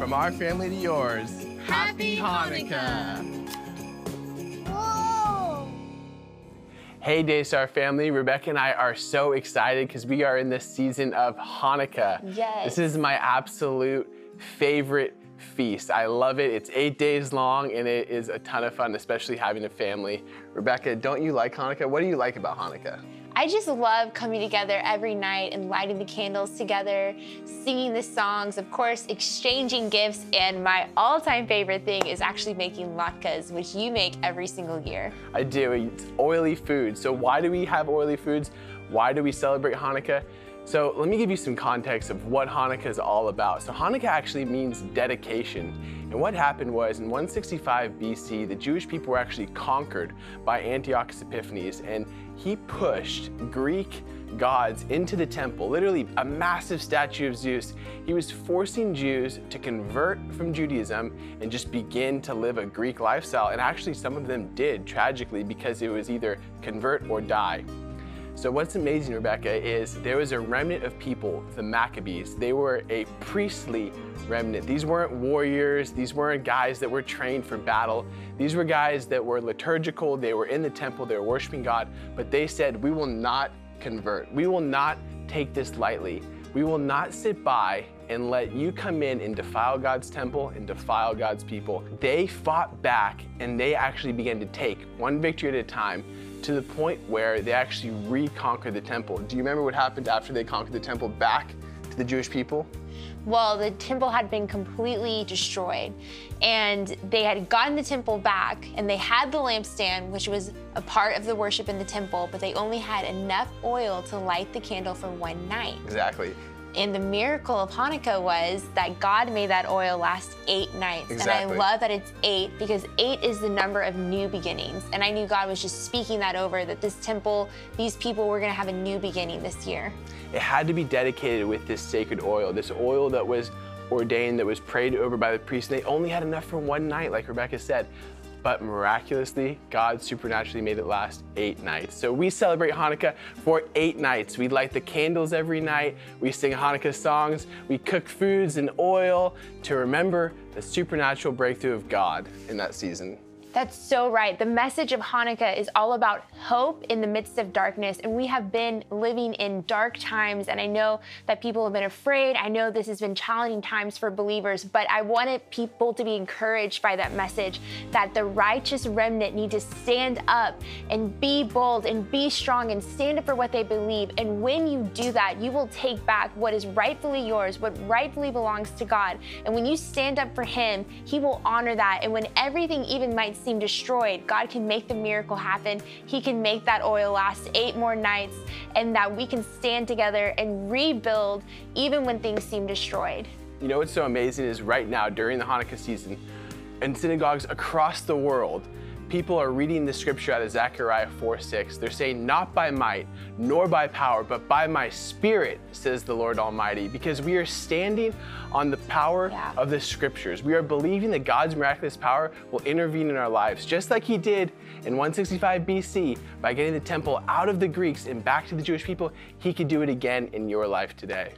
From our family to yours, Happy Hanukkah. Whoa! Hey Daystar family, Rebecca and I are so excited because we are in this season of Hanukkah. Yes. This is my absolute favorite feast. I love it. It's eight days long and it is a ton of fun, especially having a family. Rebecca, don't you like Hanukkah? What do you like about Hanukkah? I just love coming together every night and lighting the candles together, singing the songs, of course, exchanging gifts, and my all time favorite thing is actually making latkes, which you make every single year. I do. It's oily food. So why do we have oily foods? Why do we celebrate Hanukkah? So let me give you some context of what Hanukkah is all about. So Hanukkah actually means dedication. And what happened was in 165 BC, the Jewish people were actually conquered by Antiochus Epiphanes, and he pushed Greek gods into the temple, literally a massive statue of Zeus. He was forcing Jews to convert from Judaism and just begin to live a Greek lifestyle. And actually, some of them did tragically because it was either convert or die. So what's amazing, Rebecca, is there was a remnant of people, the Maccabees. They were a priestly remnant. These weren't warriors. These weren't guys that were trained for battle. These were guys that were liturgical. They were in the temple. They were worshiping God. But they said, we will not convert. We will not take this lightly. We will not sit by and let you come in and defile God's temple and defile God's people. They fought back and they actually began to take one victory at a time to the point where they actually reconquered the temple. Do you remember what happened after they conquered the temple back to the Jewish people? Well, the temple had been completely destroyed, and they had gotten the temple back, and they had the lampstand, which was a part of the worship in the temple, but they only had enough oil to light the candle for one night. Exactly. And the miracle of Hanukkah was that God made that oil last eight nights. Exactly. And I love that it's eight because eight is the number of new beginnings. And I knew God was just speaking that over that this temple, these people were going to have a new beginning this year. It had to be dedicated with this sacred oil, this oil that was ordained, that was prayed over by the priest. And they only had enough for one night, like Rebecca said. But miraculously, God supernaturally made it last eight nights. So we celebrate Hanukkah for eight nights. We light the candles every night. We sing Hanukkah songs. We cook foods and oil to remember the supernatural breakthrough of God in that season. That's so right. The message of Hanukkah is all about hope in the midst of darkness. And we have been living in dark times. And I know that people have been afraid. I know this has been challenging times for believers, but I wanted people to be encouraged by that message that the righteous remnant need to stand up and be bold and be strong and stand up for what they believe. And when you do that, you will take back what is rightfully yours, what rightfully belongs to God. And when you stand up for Him, He will honor that. And when everything even might seem destroyed, God can make the miracle happen. He can make that oil last eight more nights, and that we can stand together and rebuild even when things seem destroyed. You know what's so amazing is right now during the Hanukkah season, in synagogues across the world, people are reading the scripture out of Zechariah 4 6. They're saying, Not by might, nor by power, but by my spirit, says the Lord Almighty, because we are standing on the power Yeah. of the scriptures. We are believing that God's miraculous power will intervene in our lives, just like He did in 165 BC by getting the temple out of the Greeks and back to the Jewish people. He could do it again in your life today.